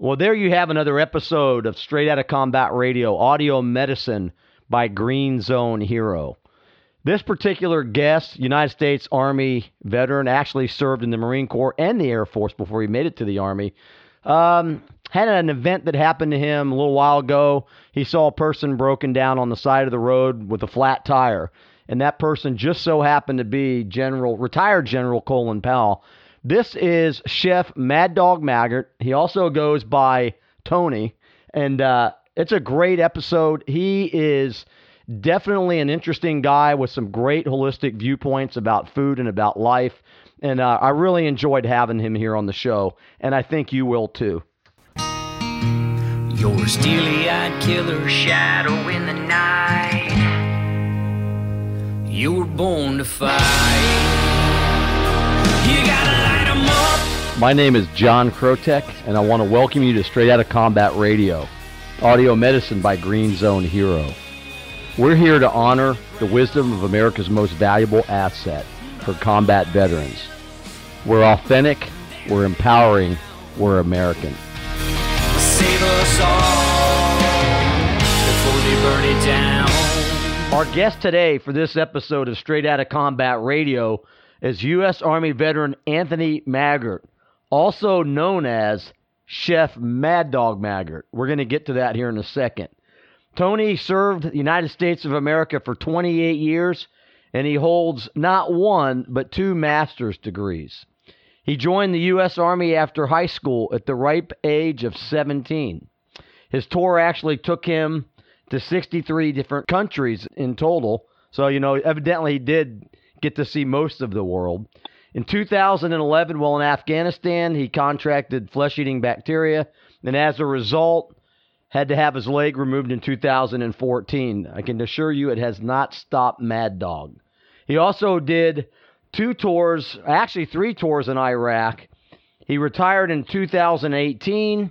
Well, there you have another episode of Straight Outta Combat Radio, audio medicine by Green Zone Hero. This particular guest, United States Army veteran, actually served in the Marine Corps and the Air Force before he made it to the Army. Um, had an event that happened to him a little while ago. He saw a person broken down on the side of the road with a flat tire, and that person just so happened to be General retired General Colin Powell. This is Chef Mad Dog Maggart. He also goes by Tony, and uh, it's a great episode. He is definitely an interesting guy with some great holistic viewpoints about food and about life. And uh, I really enjoyed having him here on the show, and I think you will too. You're steely-eyed killer shadow in the night. You were born to fight. You 'em up. My name is John Krotek, and I want to welcome you to Straight Outta Combat Radio, audio medicine by Green Zone Hero. We're here to honor the wisdom of America's most valuable asset for combat veterans. We're authentic, we're empowering, we're American. Save us all before they burn it down. Our guest today for this episode of Straight Outta Combat Radio is U.S. Army veteran Anthony Maggart, also known as Chef Mad Dog Maggart. We're going to get to that here in a second. Tony served the United States of America for 28 years, and he holds not one, but two master's degrees. He joined the U.S. Army after high school at the ripe age of 17. His tour actually took him to 63 different countries in total. So, you know, evidently he did get to see most of the world. In 2011, while in Afghanistan, he contracted flesh eating bacteria, and as a result, had to have his leg removed in 2014. I can assure you it has not stopped Mad Dog. He also did two tours, actually three tours in Iraq. He retired in 2018.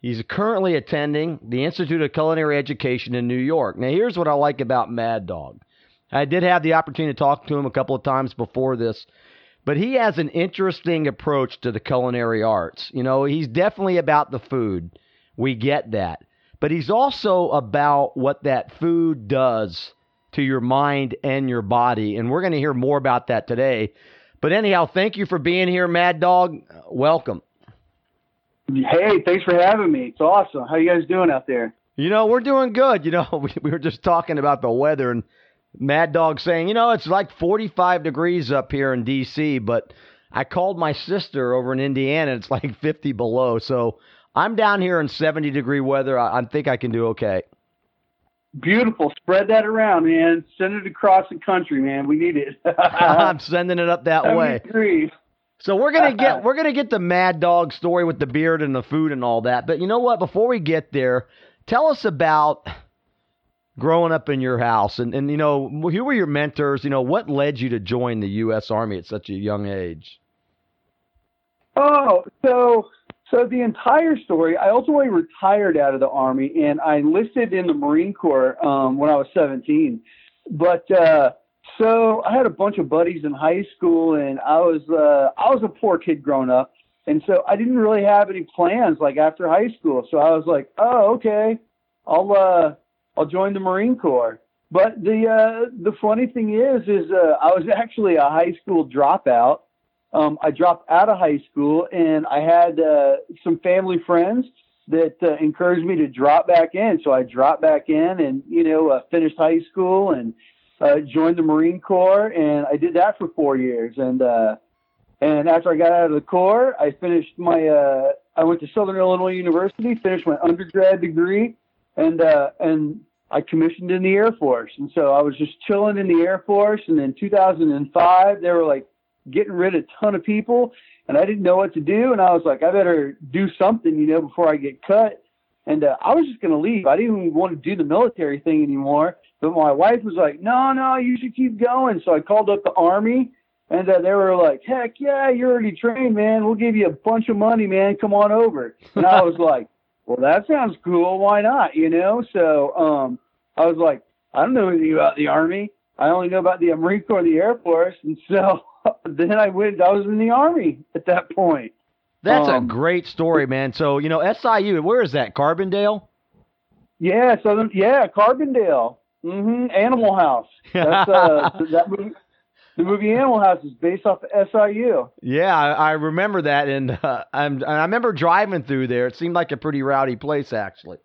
He's currently attending the Institute of Culinary Education in New York. Now, here's what I like about Mad Dog. I did have the opportunity to talk to him a couple of times before this, but he has an interesting approach to the culinary arts. You know, he's definitely about the food. We get that. But he's also about what that food does to your mind and your body. And we're going to hear more about that today. But anyhow, thank you for being here, Mad Dog. Welcome. Hey, thanks for having me. It's awesome. How you guys doing out there? You know, we're doing good. You know, we, we were just talking about the weather and Mad Dog saying, you know, it's like 45 degrees up here in D.C., but I called my sister over in Indiana. It's like 50 below. So I'm down here in 70 degree weather. I, I think I can do okay. Beautiful. Spread that around, man. Send it across the country, man. We need it. I'm sending it up that way. degrees. So we're gonna get we're gonna get the Mad Dog story with the beard and the food and all that. But you know what? Before we get there, tell us about growing up in your house and, and you know who were your mentors? You know what led you to join the U.S. Army at such a young age? Oh, so so the entire story. I ultimately retired out of the army, and I enlisted in the Marine Corps um, when I was 17. But uh, so I had a bunch of buddies in high school, and I was uh, I was a poor kid growing up, and so I didn't really have any plans like after high school. So I was like, oh, okay, I'll uh, I'll join the Marine Corps. But the uh, the funny thing is, is uh, I was actually a high school dropout. Um, I dropped out of high school, and I had uh, some family friends that uh, encouraged me to drop back in. So I dropped back in, and you know, uh, finished high school and uh, joined the Marine Corps, and I did that for four years. And uh, and after I got out of the Corps, I finished my uh, I went to Southern Illinois University, finished my undergrad degree, and uh, and I commissioned in the Air Force. And so I was just chilling in the Air Force. And in 2005, they were like getting rid of a ton of people, and I didn't know what to do. And I was like, I better do something, you know, before I get cut. And uh, I was just going to leave. I didn't even want to do the military thing anymore. But my wife was like, no, no, you should keep going. So I called up the Army, and uh, they were like, heck yeah, you're already trained, man. We'll give you a bunch of money, man. Come on over. And I was like, well, that sounds cool. Why not? You know? So um, I was like, I don't know anything about the Army. I only know about the Marine Corps and the Air Force. And so then I went, I was in the Army at that point. That's Um, a great story, man. So you know, SIU, where is that? Carbondale. Yeah, Southern. Yeah, Carbondale. Mm-hmm. Animal House. That's uh, that movie. The movie Animal House is based off of SIU. Yeah, I, I remember that, and uh, I'm, I remember driving through there. It seemed like a pretty rowdy place, actually.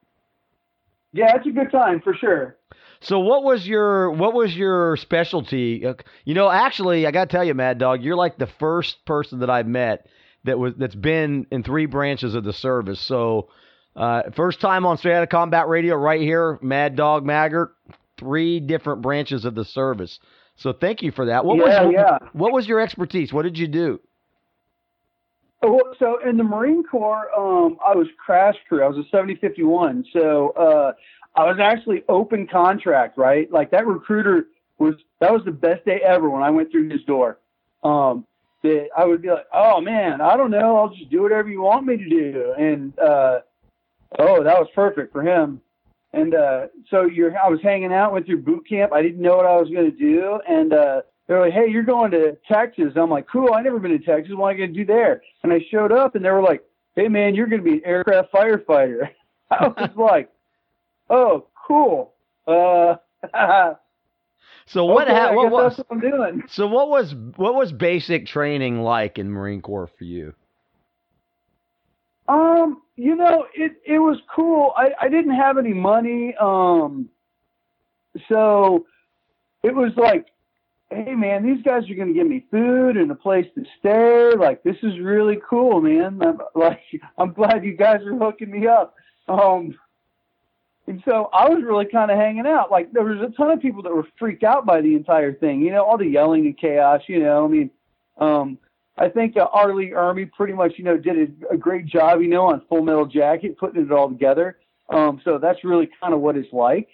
Yeah, it's a good time for sure. So, what was your what was your specialty? Uh, You know, actually, I got to tell you, Mad Dog, you're like the first person that I've met that was that's been in three branches of the service. So, uh, first time on Straight Outta Combat Radio, right here, Mad Dog Maggart, three different branches of the service. So, thank you for that. What Yeah, was yeah. what was your expertise? What did you do? Oh, so in the Marine Corps, um, I was crash crew. I was a 7051. So uh, I was actually open contract, right? Like that recruiter was that was the best day ever when I went through his door. Um, that I would be like, oh man, I don't know, I'll just do whatever you want me to do, and uh, oh, that was perfect for him. And uh, so you're, I was hanging out with your boot camp. I didn't know what I was going to do, and uh, they're like, "Hey, you're going to Texas." I'm like, "Cool, I never been to Texas. What am I going to do there?" And I showed up, and they were like, "Hey, man, you're going to be an aircraft firefighter." I was like, "Oh, cool." Uh, So what okay, ha- what that's what I'm doing. so what was what was basic training like in Marine Corps for you? Um, you know, it it was cool. I I didn't have any money, um, so it was like, hey man, these guys are gonna give me food and a place to stay. Like this is really cool, man. I'm, like I'm glad you guys are hooking me up. Um, and so I was really kind of hanging out. Like there was a ton of people that were freaked out by the entire thing. You know, all the yelling and chaos. You know, I mean, um, I think uh, R. Lee Ermey pretty much, you know, did a, a great job, you know, on Full Metal Jacket, putting it all together. Um, so that's really kind of what it's like.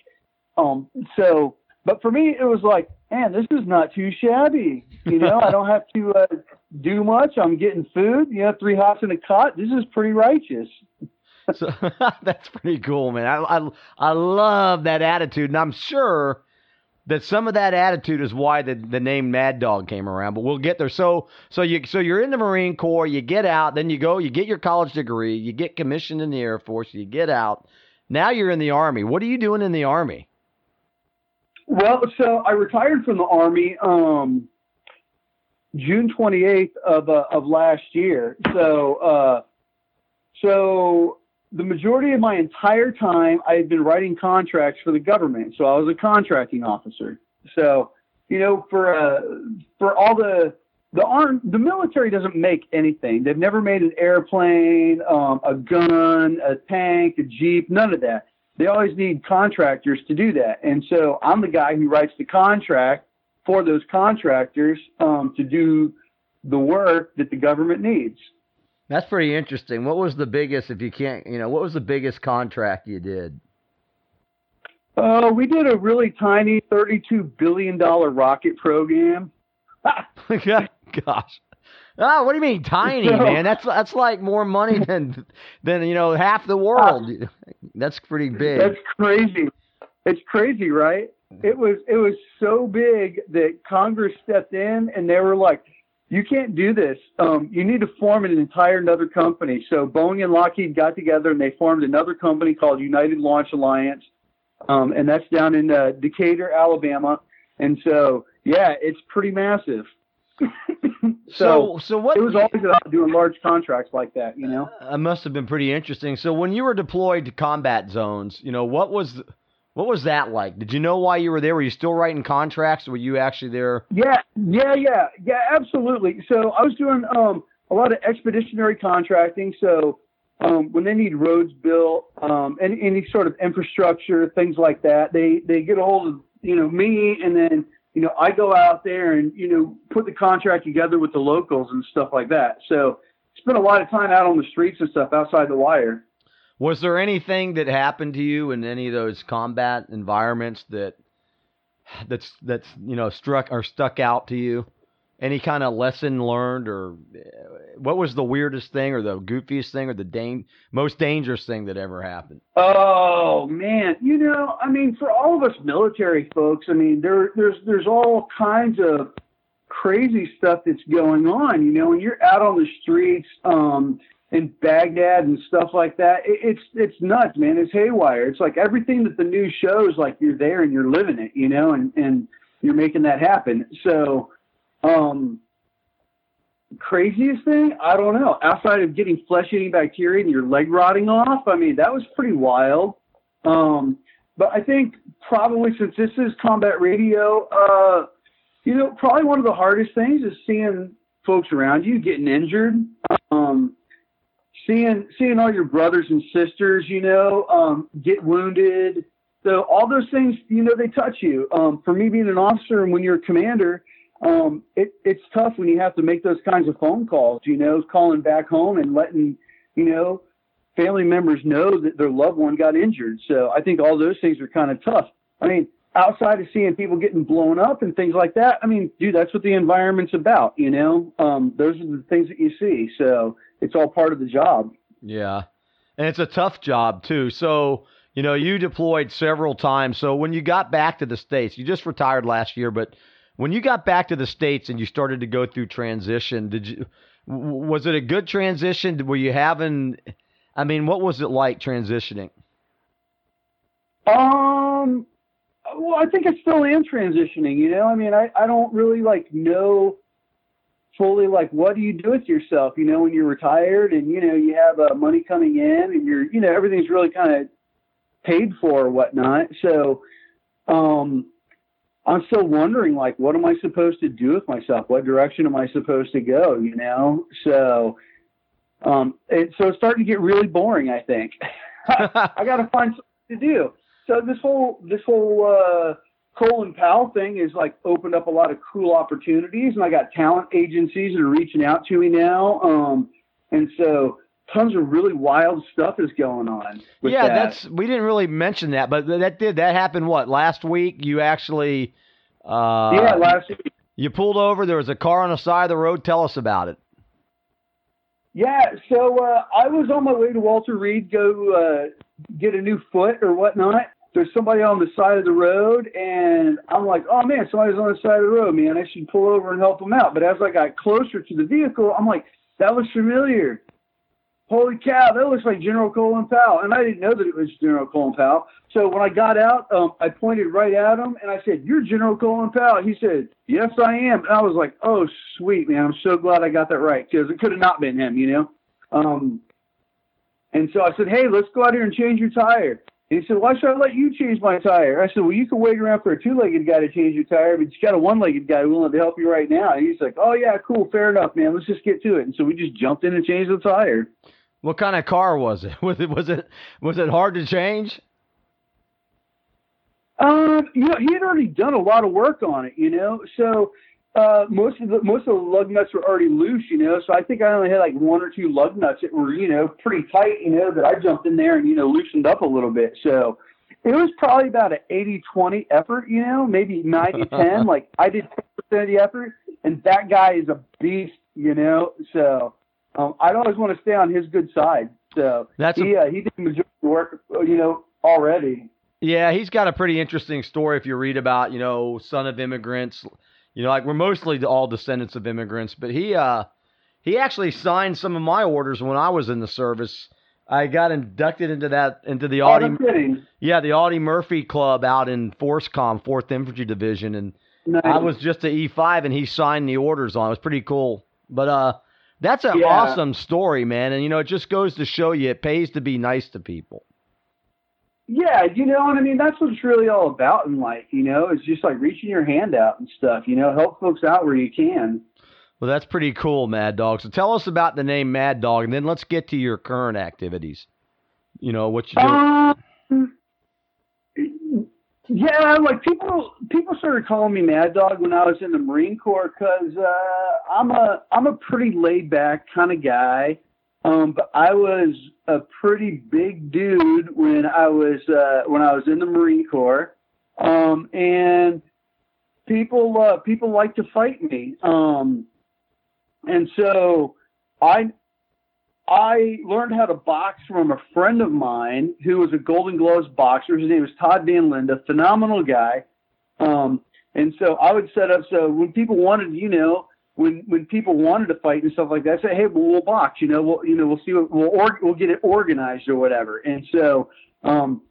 Um, so, but for me, it was like, man, this is not too shabby. You know, I don't have to uh, do much. I'm getting food. You know, three hots in a cot. This is pretty righteous. So that's pretty cool, man. I, I I love that attitude, and I'm sure that some of that attitude is why the, the name Mad Dog came around. But we'll get there. So so you so you're in the Marine Corps, you get out, then you go, you get your college degree, you get commissioned in the Air Force, you get out. Now you're in the Army. What are you doing in the Army? Well, so I retired from the Army um, June 28th of uh, of last year. So uh, so the majority of my entire time, I had been writing contracts for the government. So I was a contracting officer. So you know, for uh, for all the the arm, the military doesn't make anything. They've never made an airplane, um, a gun, a tank, a jeep, none of that they always need contractors to do that. And so I'm the guy who writes the contract for those contractors um, to do the work that the government needs. That's pretty interesting. What was the biggest, if you can't, you know, what was the biggest contract you did? Uh, we did a really tiny $32 billion rocket program. Gosh. Ah, what do you mean tiny, man? That's that's like more money than than you know half the world. That's pretty big. That's crazy. It's crazy, right? It was it was so big that Congress stepped in and they were like, "You can't do this. Um, you need to form an entire another company." So Boeing and Lockheed got together and they formed another company called United Launch Alliance, um, and that's down in uh, Decatur, Alabama. And so, yeah, it's pretty massive. so so what? it was always about doing large contracts like that, you know. It must have been pretty interesting. So when you were deployed to combat zones, you know what was what was that like? Did you know why you were there? Were you still writing contracts? Were you actually there? Yeah, yeah, yeah, yeah, absolutely. So I was doing um, a lot of expeditionary contracting. So um, when they need roads built, um, any, any sort of infrastructure, things like that, they they get a hold of you know me, and then you know I go out there and you know put the contract together with the locals and stuff like that. So spent a lot of time out on the streets and stuff outside the wire. Was there anything that happened to you in any of those combat environments that that's that's you know struck or stuck out to you? Any kind of lesson learned, or uh, what was the weirdest thing, or the goofiest thing, or the dang- most dangerous thing that ever happened? Oh man, you know, I mean, for all of us military folks, I mean, there, there's, there's all kinds of crazy stuff that's going on. You know, when you're out on the streets, um, in Baghdad and stuff like that. It, it's it's nuts, man. It's haywire. It's like everything that the news shows, like you're there and you're living it, you know, and and you're making that happen. So, um, craziest thing, I don't know. Outside of getting flesh-eating bacteria and your leg rotting off, I mean, that was pretty wild. Um, but I think probably since this is combat radio, uh, you know, probably one of the hardest things is seeing folks around you getting injured. Um, seeing seeing all your brothers and sisters, you know, um, get wounded. So all those things, you know, they touch you. Um, for me being an officer and when you're a commander, um, it, it's tough when you have to make those kinds of phone calls, you know, calling back home and letting, you know, family members know that their loved one got injured. So I think all those things are kind of tough. I mean, outside of seeing people getting blown up and things like that, I mean, dude, that's what the environment's about, you know? Um, those are the things that you see. So it's all part of the job. Yeah. And it's a tough job too. So, you know, you deployed several times. So when you got back to the States, you just retired last year, but when you got back to the States and you started to go through transition, did you, was it a good transition? Were you having, I mean, what was it like transitioning? Um, well, I think I still am transitioning, you know, I mean, I, I don't really like know fully like what do you do with yourself you know when you're retired and you know you have uh, money coming in and you're you know everything's really kind of paid for or whatnot. So um i'm still wondering like what am i supposed to do with myself? What direction am i supposed to go you know? So um it, so it's starting to get really boring i think. I got to find something to do. So this whole this whole uh Colin Powell thing has like opened up a lot of cool opportunities, and I got talent agencies that are reaching out to me now. Um, and so tons of really wild stuff is going on. yeah, that. that's we didn't really mention that, but that did that happened. What last week? You actually, uh, yeah, last week. You pulled over. There was a car on the side of the road. Tell us about it. Yeah, so uh, I was on my way to Walter Reed, go uh, get a new foot or whatnot, there's somebody on the side of the road, and I'm like, oh man, somebody's on the side of the road, man. I should pull over and help them out. But as I got closer to the vehicle, I'm like, that was familiar. Holy cow, that looks like General Colin Powell. And I didn't know that it was General Colin Powell. So when I got out, um, I pointed right at him and I said, You're General Colin Powell. He said, Yes, I am. And I was like, Oh, sweet, man. I'm so glad I got that right because it could have not been him, you know? Um, and so I said, Hey, let's go out here and change your tire. He said, Why should I let you change my tire? I said, Well, you can wait around for a two legged guy to change your tire, but you got a one legged guy willing to help you right now. And he's like, Oh, yeah, cool, fair enough, man. Let's just get to it. And so we just jumped in and changed the tire. What kind of car was it? Was it was it was it hard to change? Um, you know, he had already done a lot of work on it, you know. So uh, most of the most of the lug nuts were already loose, you know. So I think I only had like one or two lug nuts that were, you know, pretty tight, you know. That I jumped in there and you know loosened up a little bit. So it was probably about an 80-20 effort, you know, maybe 90-10. like I did 10% of the effort, and that guy is a beast, you know. So um, I'd always want to stay on his good side. So That's he a- uh, he did the majority of the work, you know, already. Yeah, he's got a pretty interesting story if you read about, you know, son of immigrants. You know, like we're mostly all descendants of immigrants, but he uh he actually signed some of my orders when I was in the service. I got inducted into that into the Oh, Audie yeah, the Audie Murphy Club out in FORSCOM, Fourth Infantry Division, and Nice. I was just a E five and he signed the orders on. It was pretty cool. But uh that's an Yeah. awesome story, man. And you know, it just goes to show you it pays to be nice to people. Yeah, you know, and I mean that's what it's really all about in life. You know, it's just like reaching your hand out and stuff. You know, help folks out where you can. Well, that's pretty cool, Mad Dog. So tell us about the name Mad Dog, and then let's get to your current activities. You know what you do. Um, yeah, like people people started calling me Mad Dog when I was in the Marine Corps because uh, I'm a I'm a pretty laid back kind of guy. Um, but I was a pretty big dude when I was uh, when I was in the Marine Corps, um, and people uh, people like to fight me. Um, and so I I learned how to box from a friend of mine who was a Golden Gloves boxer. His name was Todd Van Linda, phenomenal guy. Um, and so I would set up so when people wanted, you know, when when people wanted to fight and stuff like that, I said, hey, well, we'll box. You know, we'll you know we'll see what we'll or, we'll get it organized or whatever. And so um,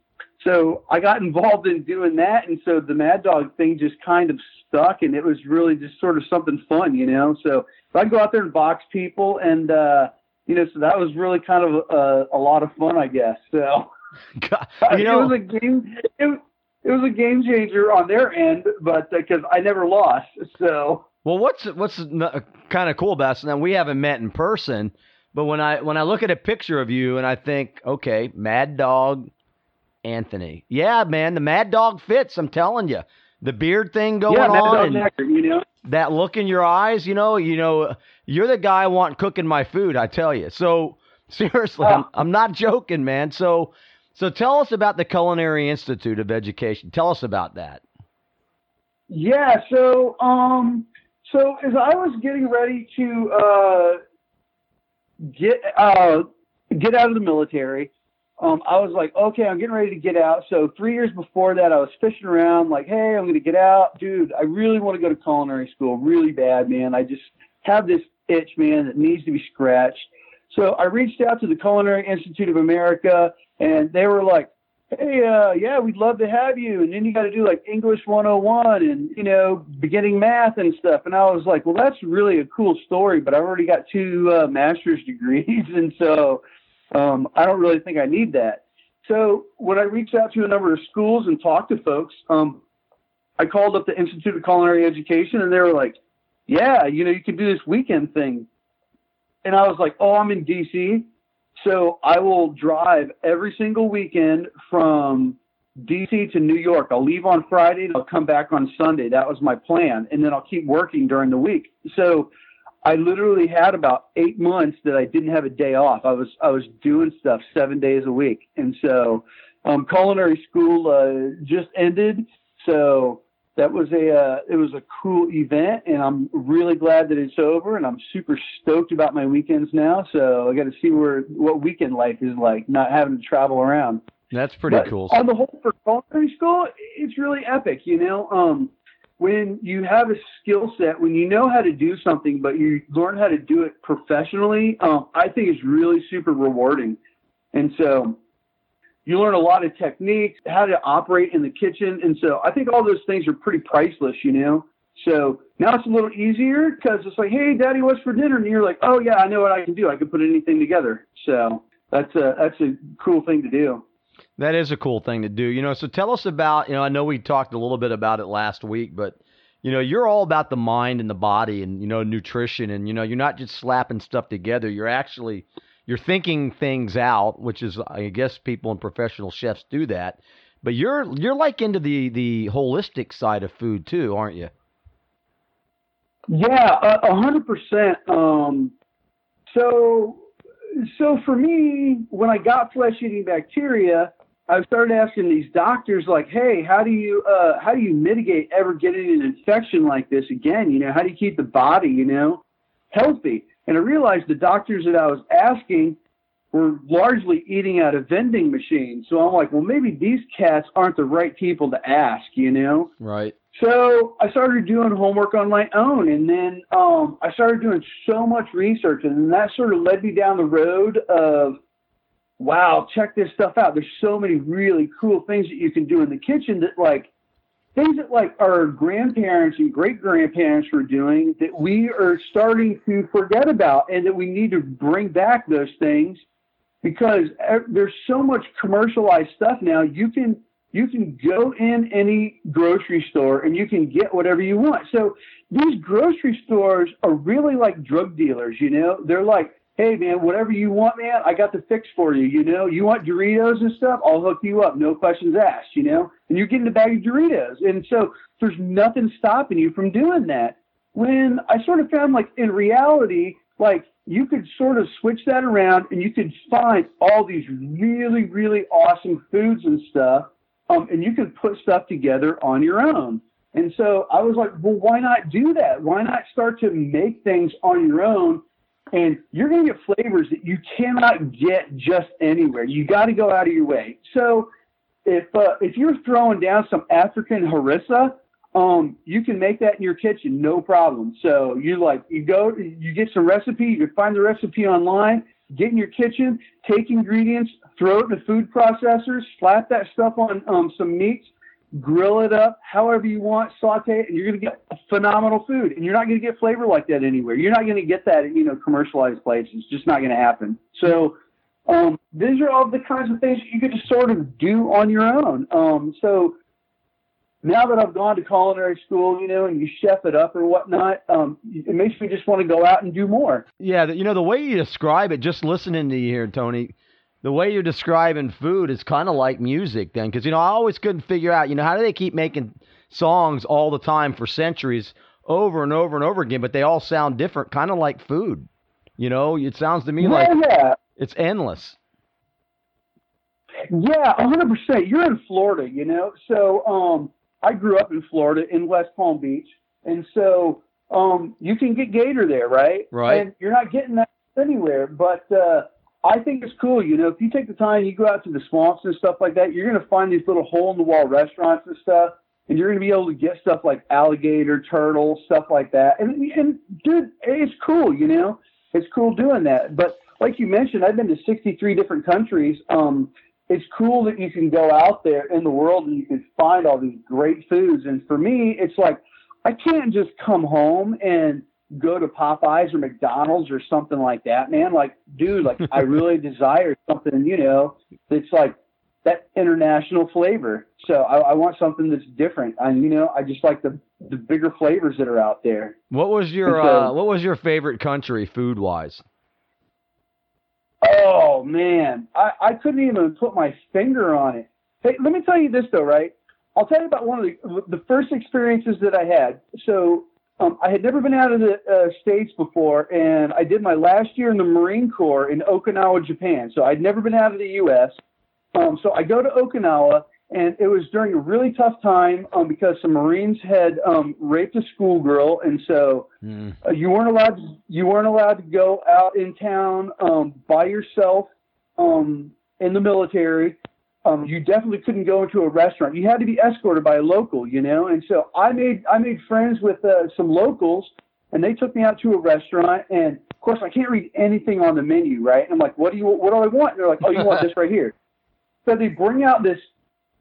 so I got involved in doing that, and so the Mad Dog thing just kind of stuck, and it was really just sort of something fun, you know. So I go out there and box people, and uh, you know, so that was really kind of a, a lot of fun, I guess. So God, you know, it was a game. It, it was a game changer on their end, but because uh, I never lost, so. Well, what's what's kind of cool about it? Now we haven't met in person, but when I when I look at a picture of you and I think, okay, Mad Dog, Anthony, yeah, man, the Mad Dog fits. I'm telling you, the beard thing going yeah, on, and you know? that look in your eyes, you know, you know, you're the guy I want cooking my food. I tell you. So seriously, I'm, I'm not joking, man. So so tell us about the Culinary Institute of Education. Tell us about that. Yeah, so um so as I was getting ready to uh get uh get out of the military, um I was like, okay, I'm getting ready to get out. So 3 years before that I was fishing around like, hey, I'm going to get out. Dude, I really want to go to culinary school really bad, man. I just have this itch, man, that needs to be scratched. So I reached out to the Culinary Institute of America and they were like, "Hey, uh, yeah, we'd love to have you." And then you got to do like English 101 and you know beginning math and stuff. And I was like, "Well, that's really a cool story, but I've already got two uh, master's degrees, and so um, I don't really think I need that." So when I reached out to a number of schools and talked to folks, um, I called up the Institute of Culinary Education, and they were like, "Yeah, you know, you can do this weekend thing." And I was like, "Oh, I'm in DC." So I will drive every single weekend from DC to New York. I'll leave on Friday and I'll come back on Sunday. That was my plan. And then I'll keep working during the week. So I literally had about eight months that I didn't have a day off. I was I was doing stuff seven days a week. And so um, culinary school uh, just ended. So that was a uh, it was a cool event, and I'm really glad that it's over, and I'm super stoked about my weekends now. So I got to see where what weekend life is like, not having to travel around. That's pretty but cool. On the whole, for culinary school, it's really epic. You know, um, when you have a skill set, when you know how to do something, but you learn how to do it professionally, um, I think it's really super rewarding. And so you learn a lot of techniques, how to operate in the kitchen. And so I think all those things are pretty priceless, you know? So now it's a little easier because it's like, hey, daddy, what's for dinner? And you're like, oh, yeah, I know what I can do. I can put anything together. So that's a, that's a cool thing to do. That is a cool thing to do. You know, so tell us about, you know, I know we talked a little bit about it last week, but, you know, you're all about the mind and the body and, you know, nutrition. And, you know, you're not just slapping stuff together. You're actually you're thinking things out, which is I guess people and professional chefs do that. But you're you're like into the the holistic side of food too, aren't you? Yeah, a hundred percent. Um, so so for me, when I got flesh eating bacteria, I started asking these doctors like, "Hey, how do you uh, how do you mitigate ever getting an infection like this again? You know, how do you keep the body, you know, healthy?" And I realized the doctors that I was asking were largely eating out of vending machines. So I'm like, well, maybe these cats aren't the right people to ask, you know? Right. So I started doing homework on my own, and then um, I started doing so much research, and that sort of led me down the road of, wow, check this stuff out. There's so many really cool things that you can do in the kitchen that like things that like our grandparents and great grandparents were doing that we are starting to forget about and that we need to bring back those things because there's so much commercialized stuff now. You can you can go in any grocery store and you can get whatever you want. So these grocery stores are really like drug dealers you know? They're like hey man, whatever you want, man, I got the fix for you. You know, you want Doritos and stuff, I'll hook you up, no questions asked. You know, and you're getting a bag of Doritos, and so there's nothing stopping you from doing that. When I sort of found like in reality, like you could sort of switch that around and you could find all these really, really awesome foods and stuff, um, and you could put stuff together on your own. And so I was like, well, why not do that? Why not start to make things on your own and you're going to get flavors that you cannot get just anywhere. You got to go out of your way. So if uh, if you're throwing down some African harissa, um, you can make that in your kitchen, no problem. So you like you go, you get some recipe, you find the recipe online, get in your kitchen, take ingredients, throw it in the food processor, slap that stuff on um, some meats, grill it up however you want, saute it, and you're gonna get phenomenal food. And you're not gonna get flavor like that anywhere. You're not gonna get that at you know commercialized places. It's just not gonna happen. So um, these are all the kinds of things you could just sort of do on your own. Um, so now that I've gone to culinary school, you know, and you chef it up or whatnot, um, it makes me just want to go out and do more. Yeah, you know the way you describe it, just listening to you here, Tony. The way you're describing food is kind of like music, then, because you know I always couldn't figure out, you know, how do they keep making songs all the time for centuries, over and over and over again, but they all sound different, kind of like food. You know, it sounds to me like yeah, yeah. it's endless. Yeah, a hundred percent. You're in Florida, you know. So um, I grew up in Florida in West Palm Beach, and so um, you can get gator there, right? Right. And you're not getting that anywhere. But uh, I think it's cool, you know. If you take the time, you go out to the swamps and stuff like that. You're gonna find these little hole in the wall restaurants and stuff, and you're gonna be able to get stuff like alligator, turtle, stuff like that. And and dude, it's cool, you know. It's cool doing that. But like you mentioned, I've been to 63 different countries. Um, it's cool that you can go out there in the world and you can find all these great foods. And for me, it's like I can't just come home and go to Popeyes or McDonald's or something like that, man. Like, dude, like I really desire something, you know, that's like that international flavor. So I, I want something that's different. And you know, I just like the the bigger flavors that are out there. What was your so- uh, what was your favorite country food wise? Oh man, I, I couldn't even put my finger on it. Hey, let me tell you this though, right? I'll tell you about one of the the first experiences that I had. So um, I had never been out of the uh, states before, and I did my last year in the Marine Corps in Okinawa, Japan. So I'd never been out of the U.S. Um, so I go to Okinawa, and it was during a really tough time um, because some Marines had um, raped a schoolgirl, and so Mm. uh, you weren't allowed to, you weren't allowed to go out in town um, by yourself um, in the military. Um, you definitely couldn't go into a restaurant. You had to be escorted by a local, you know. And so I made I made friends with uh, some locals, and they took me out to a restaurant. And of course, I can't read anything on the menu, right? And I'm like, what do you what do I want? And they're like, oh, you want this right here. So they bring out this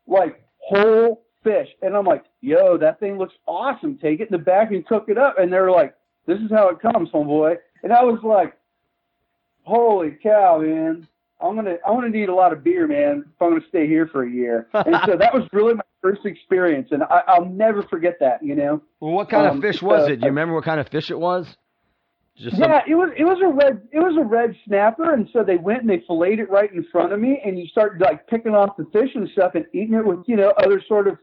like whole fish, and I'm like, yo, that thing looks awesome. Take it in the back and cook it up. And they're like, this is how it comes, homeboy. And I was like, holy cow, man. I'm gonna I'm gonna need a lot of beer, man, if I'm gonna stay here for a year. And so that was really my first experience, and I, I'll never forget that. You know. Well, what kind Um, of fish was uh, it? Do you remember what kind of fish it was? Just some- Yeah, it was it was a red it was a red snapper, and so they went and they filleted it right in front of me, and you start like picking off the fish and stuff and eating it with you know other sort of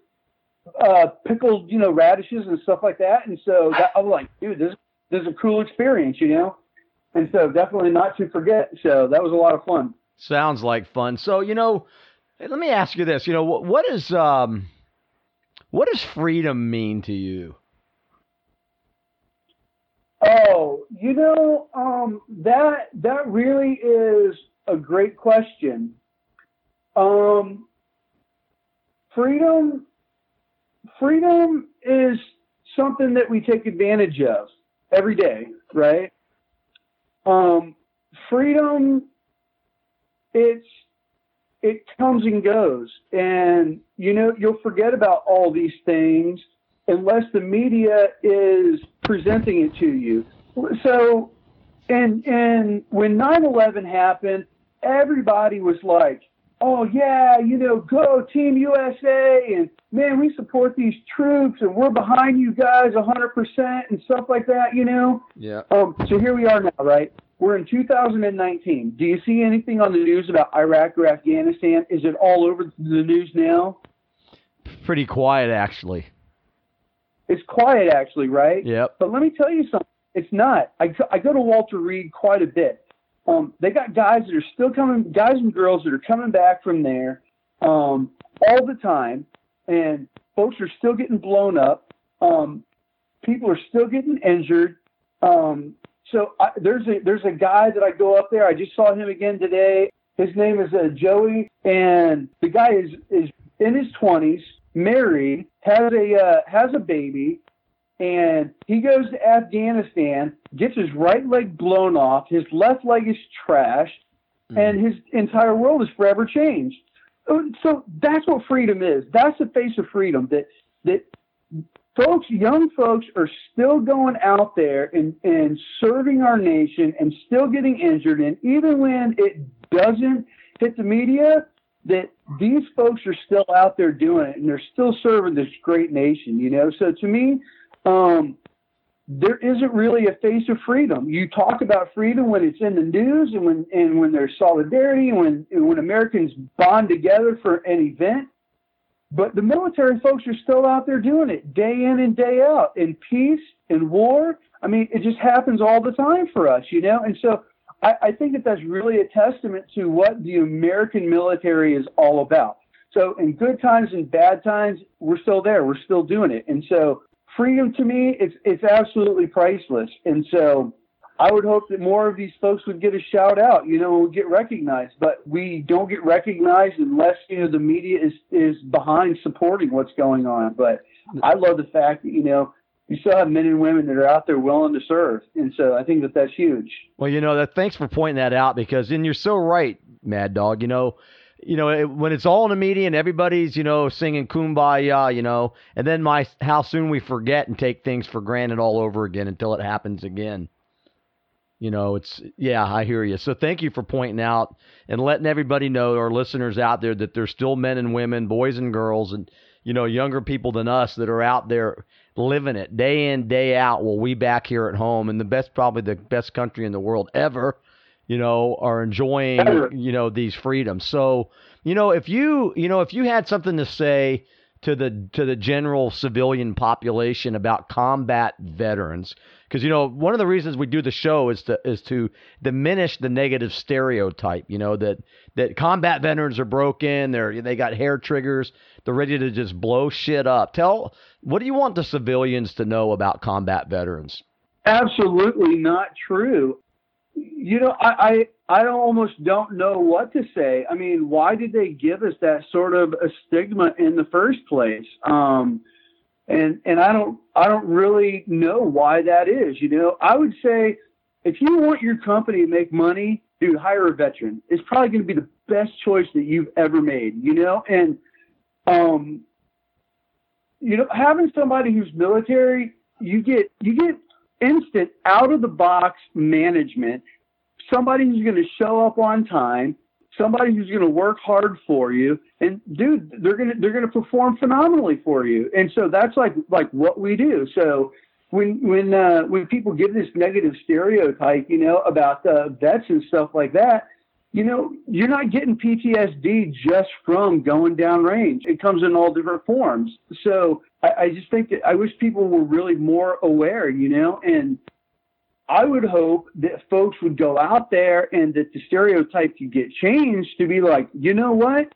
uh, pickled you know radishes and stuff like that, and so that, I was like, dude, this this is a cool experience, you know, and so definitely not to forget. So that was a lot of fun. Sounds like fun. So you know, let me ask you this. You know, what what is um, what does freedom mean to you? Oh, you know, um, that that really is a great question. Um, freedom, freedom is something that we take advantage of every day, right? Um, freedom, it's it comes and goes, and you know you'll forget about all these things unless the media is presenting it to you. So, and and when 9/11 happened, everybody was like, "Oh yeah, you know, go Team USA," and man, we support these troops, and we're behind you guys 100% and stuff like that. You know. Yeah. Um, so here we are now, right? We're in 2019. Do you see anything on the news about Iraq or Afghanistan? Is it all over the news now? Pretty quiet, actually. It's quiet, actually, right? Yep. But let me tell you something. It's not. I, go- I go to Walter Reed quite a bit. Um, they got guys that are still coming, guys and girls that are coming back from there um, all the time, and folks are still getting blown up. Um, people are still getting injured. Um, so I, there's a there's a guy that I go up there. I just saw him again today. His name is uh, Joey, and the guy is is in his 20s. married, has a uh, has a baby, and he goes to Afghanistan, gets his right leg blown off, his left leg is trashed, Mm. and his entire world is forever changed. So- So that's what freedom is. That's the face of freedom. That that folks, young folks, are still going out there and and serving our nation and still getting injured. And even when it doesn't hit the media, that these folks are still out there doing it and they're still serving this great nation. You know. So to me. Um, there isn't really a face of freedom. You talk about freedom when it's in the news and when and when there's solidarity and when and when Americans bond together for an event. But the military folks are still out there doing it day in and day out in peace, in war. I mean, it just happens all the time for us, you know. And so I, I think that that's really a testament to what the American military is all about. So in good times and bad times, we're still there. We're still doing it. And so freedom to me, it's it's absolutely priceless. And so I would hope that more of these folks would get a shout out, you know, get recognized. But we don't get recognized unless you know the media is is behind supporting what's going on. But I love the fact that you know you still have men and women that are out there willing to serve, and so I think that that's huge. Well, you know that. Thanks for pointing that out because, and you're so right, Mad Dog. You know, you know it, when it's all in the media and everybody's you know singing kumbaya, you know, and then my how soon we forget and take things for granted all over again until it happens again. You know, it's yeah, I hear you. So thank you for pointing out and letting everybody know, our listeners out there, that there's still men and women, boys and girls, and you know, younger people than us that are out there living it day in, day out. While we back here at home in the best, probably the best country in the world ever, you know, are enjoying, you know, these freedoms. So, you know, if you, you know, if you had something to say to the to the general civilian population about combat veterans, because you know, one of the reasons we do the show is to is to diminish the negative stereotype. You know that that combat veterans are broken. They're they got hair triggers. They're ready to just blow shit up. Tell what do you want the civilians to know about combat veterans? Absolutely not true. You know, I, I I almost don't know what to say. I mean, why did they give us that sort of a stigma in the first place? Um, and and I don't I don't really know why that is. You know, I would say if you want your company to make money, dude, hire a veteran. It's probably going to be the best choice that you've ever made. You know, and um, you know, having somebody who's military, you get you get instant out of the box management. Somebody who's going to show up on time, somebody who's going to work hard for you, and dude, they're gonna they're gonna perform phenomenally for you. And so that's like like what we do. So when when uh, when people give this negative stereotype, you know, about uh, vets and stuff like that, you know, you're not getting PTSD just from going down range. It comes in all different forms. So I, I just think that I wish people were really more aware, you know, and I would hope that folks would go out there and that the stereotype could get changed to be like, you know what?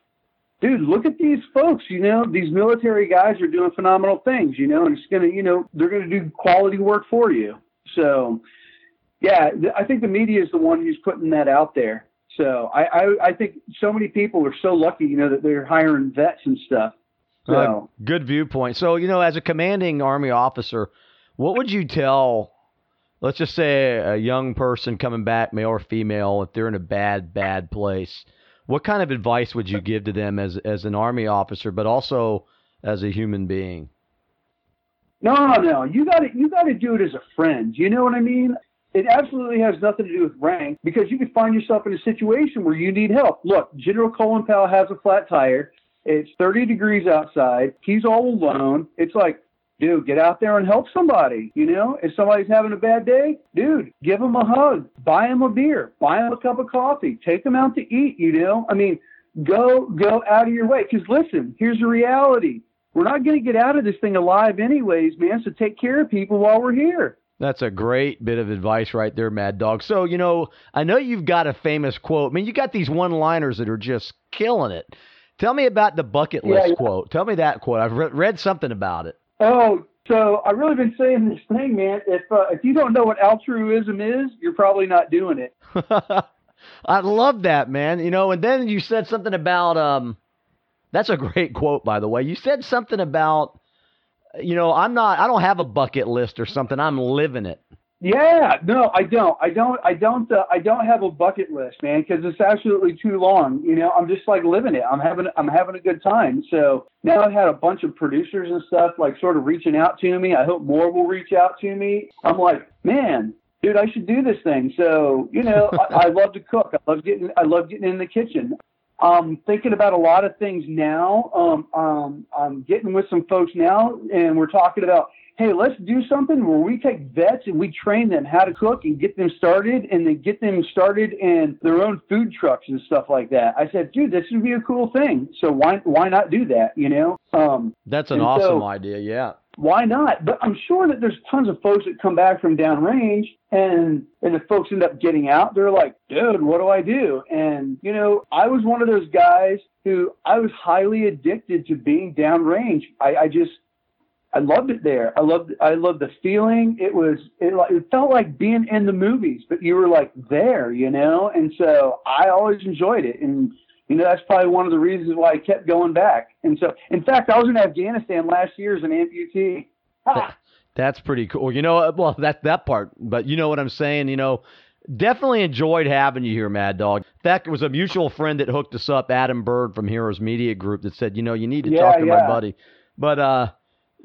Dude, look at these folks, you know, these military guys are doing phenomenal things, you know, and it's going to, you know, they're going to do quality work for you. So, yeah, I think the media is the one who's putting that out there. So I, I, I think so many people are so lucky, you know, that they're hiring vets and stuff. So Uh, good viewpoint. So, you know, as a commanding Army officer, what would you tell, let's just say, a young person coming back, male or female, if they're in a bad, bad place? What kind of advice would you give to them as as an Army officer, but also as a human being? no, no, you got to you got to do it as a friend. You know what I mean? It absolutely has nothing to do with rank because you could find yourself in a situation where you need help. Look, General Colin Powell has a flat tire. It's 30 degrees outside. He's all alone. It's like, dude, get out there and help somebody. You know, if somebody's having a bad day, dude, give them a hug, buy them a beer, buy them a cup of coffee, take them out to eat. You know, I mean, go go out of your way. Because listen, here's the reality: we're not going to get out of this thing alive, anyways, man. So take care of people while we're here. That's a great bit of advice right there, Mad Dog. So, you know, I know you've got a famous quote. I mean, you got these one liners that are just killing it. Tell me about the bucket Yeah, list yeah. quote. Tell me that quote. I've re- read something about it. Oh, so I've really been saying this thing, man. If uh, if you don't know what altruism is, you're probably not doing it. I love that, man. You know, and then you said something about um That's a great quote, by the way. You said something about, you know, I'm not, I don't have a bucket list or something. I'm living it. Yeah, no, I don't. I don't. I don't. Uh, I don't have a bucket list, man, because it's absolutely too long. You know, I'm just like living it. I'm having. I'm having a good time. So now I've had a bunch of producers and stuff like sort of reaching out to me. I hope more will reach out to me. I'm like, man, dude, I should do this thing. So you know, I, I love to cook. I love getting. I love getting in the kitchen. I'm thinking about a lot of things now. Um, um, I'm getting with some folks now, and we're talking about hey, let's do something where we take vets and we train them how to cook and get them started and then get them started in their own food trucks and stuff like that. I said, dude, this would be a cool thing. So why why not do that? You know? Um, That's an awesome so, idea. Yeah. Why not? But I'm sure that there's tons of folks that come back from downrange and and the folks end up getting out, they're like, dude, what do I do? And you know, I was one of those guys who I was highly addicted to being downrange. I, I just I loved it there. I loved I loved the feeling. It was it, it felt like being in the movies, but you were like there, you know. And so I always enjoyed it, and you know that's probably one of the reasons why I kept going back. And so, in fact, I was in Afghanistan last year as an amputee. Ha! That's pretty cool. You know, well, that that part, but you know what I'm saying. You know, definitely enjoyed having you here, Mad Dog. In fact, it was a mutual friend that hooked us up, Adam Bird from Heroes Media Group, that said, you know, you need to yeah, talk to yeah. my buddy. But uh,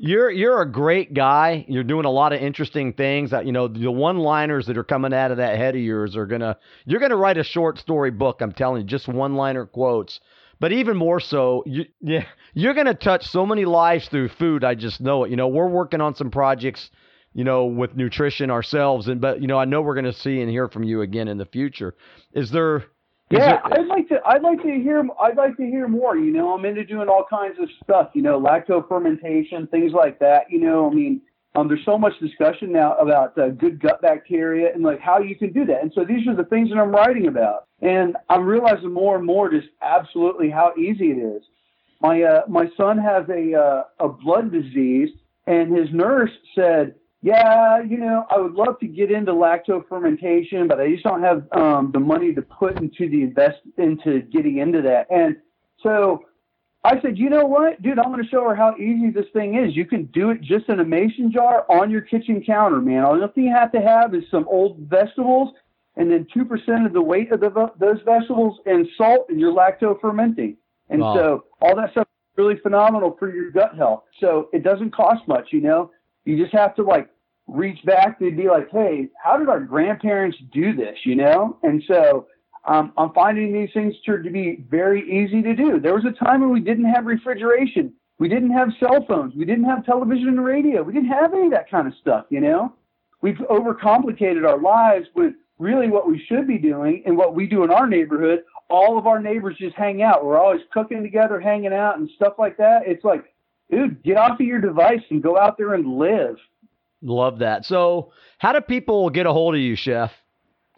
you're you're a great guy. You're doing a lot of interesting things. That you know, the one-liners that are coming out of that head of yours are gonna. You're gonna write a short story book. I'm telling you, just one-liner quotes. But even more so, you, yeah, you're gonna touch so many lives through food. I just know it. You know, we're working on some projects, you know, with nutrition ourselves, and but you know, I know we're gonna see and hear from you again in the future. Is there yeah, I'd like to. I'd like to hear. I'd like to hear more. You know, I'm into doing all kinds of stuff. You know, lacto fermentation, things like that. You know, I mean, um, there's so much discussion now about uh, good gut bacteria and like how you can do that. And so these are the things that I'm writing about, and I'm realizing more and more just absolutely how easy it is. My uh, my son has a uh, a blood disease, and his nurse said yeah, you know, I would love to get into lacto fermentation, but I just don't have um, the money to put into the invest into getting into that. And so I said, you know what, dude, I'm going to show her how easy this thing is. You can do it just in a mason jar on your kitchen counter, man. All you have to have is some old vegetables and then 2% of the weight of the, those vegetables and salt, and you're lacto fermenting. And wow. so all that stuff is really phenomenal for your gut health. So it doesn't cost much, you know. You just have to like reach back to be like, hey, how did our grandparents do this? You know? And so um, I'm finding these things to, to be very easy to do. There was a time when we didn't have refrigeration. We didn't have cell phones. We didn't have television and radio. We didn't have any of that kind of stuff, you know? We've overcomplicated our lives with really what we should be doing and what we do in our neighborhood. All of our neighbors just hang out. We're always cooking together, hanging out, and stuff like that. It's like, dude, get off of your device and go out there and live. Love that. So, how do people get a hold of you, Chef?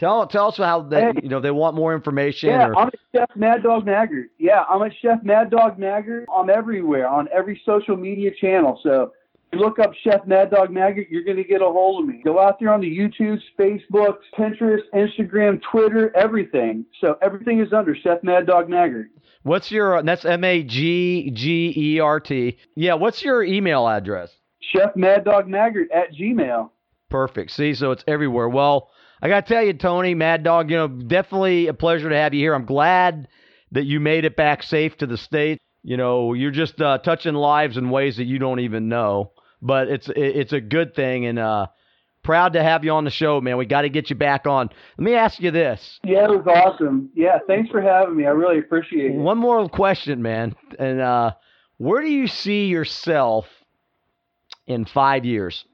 Tell tell us how they you know they want more information. Yeah, or... I'm at Chef Mad Dog Maggert. Yeah, I'm at Chef Mad Dog Maggert. I'm everywhere on every social media channel. So you look up Chef Mad Dog Maggert, you're going to get a hold of me. Go out there on the YouTube, Facebook, Pinterest, Instagram, Twitter, everything. So everything is under Chef Mad Dog Maggert. What's your that's M A G G E R T. Yeah, what's your email address? Chef Mad Dog Maggert at Gmail. Perfect. See, so it's everywhere. Well, I got to tell you, Tony, Mad Dog, you know, definitely a pleasure to have you here. I'm glad that you made it back safe to the state. You know, you're just uh, touching lives in ways that you don't even know, but it's it's a good thing, and uh, proud to have you on the show, man. We got to get you back on. Let me ask you this. Yeah, it was awesome. Yeah, thanks for having me. I really appreciate it. One more question, man, and uh, where do you see yourself in five years.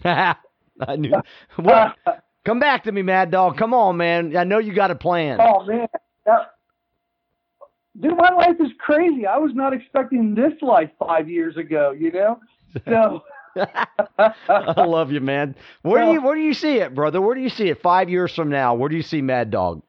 I knew. What? Come back to me, Mad Dog. Come on, man. I know you got a plan. Oh man, that, dude, my life is crazy. I was not expecting this life five years ago. You know, so. I love you, man. Where do you where do you see it, brother? Where do you see it five years from now? Where do you see Mad Dog?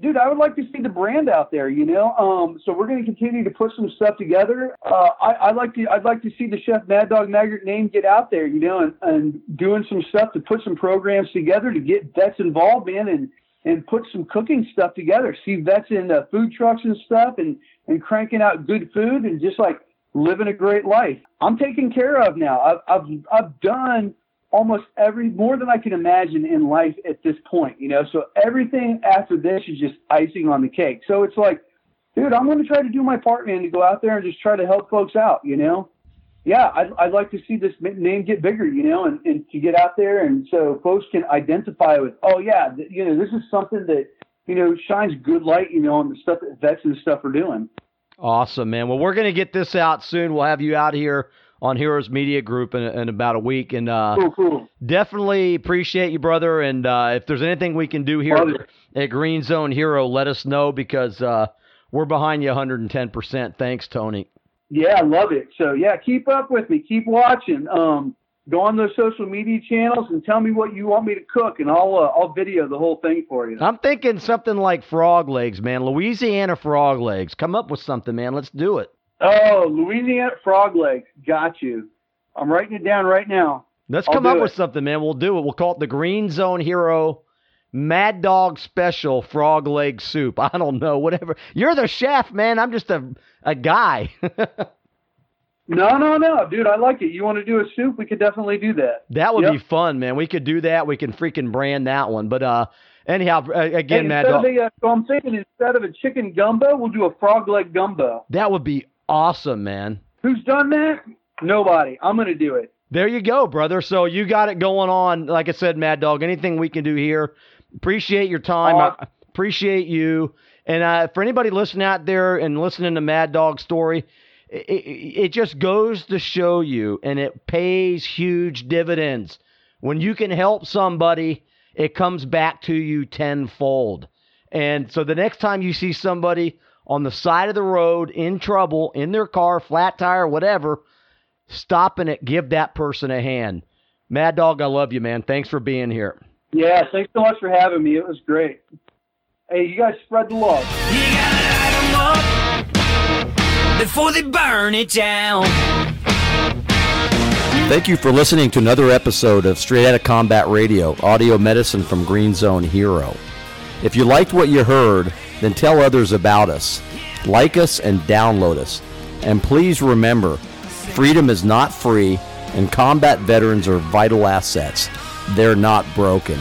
Dude, I would like to see the brand out there, you know. Um, so we're going to continue to put some stuff together. Uh, I, I like to, I'd like to see the Chef Mad Dog Maggert name get out there, you know, and, and doing some stuff to put some programs together to get vets involved, man, and and put some cooking stuff together. See vets in uh, food trucks and stuff, and and cranking out good food and just like living a great life. I'm taken care of now. I've I've I've done almost every more than I can imagine in life at this point. You know, so everything after this is just icing on the cake. So it's like, dude, I'm going to try to do my part, man, to go out there and just try to help folks out. You know yeah, I'd, I'd like to see this name get bigger, you know, and, and to get out there and so folks can identify with, oh yeah, th- you know, this is something that, you know, shines good light, you know, on the stuff that vets and stuff are doing. Awesome, man. Well, we're going to get this out soon. We'll have you out here on Heroes Media Group in, in about a week. And uh, cool, cool. definitely appreciate you, brother. And uh, if there's anything we can do here at Green Zone Hero, let us know because uh, we're behind you 110%. Thanks, Tony. Yeah, I love it. So yeah, keep up with me. Keep watching. Um, go on those social media channels and tell me what you want me to cook, and I'll uh, I'll video the whole thing for you. I'm thinking something like frog legs, man. Louisiana frog legs. Come up with something, man. Let's do it. Oh, Louisiana frog legs. Got you. I'm writing it down right now. Let's come up it. with something, man. We'll do it. We'll call it the Green Zone Hero Mad Dog Special Frog Leg Soup. I don't know, whatever. You're the chef, man. I'm just a a guy. no, no, no, dude. I like it. You want to do a soup? We could definitely do that. That would yep. be fun, man. We could do that. We can freaking brand that one. But uh, anyhow, again, hey, Mad Dog. A, uh, so I'm thinking instead of a chicken gumbo, we'll do a frog leg gumbo. That would be awesome, man. Who's done that? Nobody. I'm gonna do it. There you go, brother. So you got it going on. Like I said, Mad Dog. Anything we can do here Appreciate your time. I appreciate you. And uh, for anybody listening out there and listening to Mad Dog story, it, it, it just goes to show you, and it pays huge dividends. When you can help somebody, it comes back to you tenfold. And so the next time you see somebody on the side of the road in trouble, in their car, flat tire, whatever, stopping it, give that person a hand. Mad Dog, I love you, man. Thanks for being here. Yeah, thanks so much for having me. It was great. Hey, you guys spread the love. You gotta light them up before they burn it down. Thank you for listening to another episode of Straight Outta Combat Radio, audio medicine from Green Zone Hero. If you liked what you heard, then tell others about us. Like us and download us. And please remember, freedom is not free, and combat veterans are vital assets. They're not broken.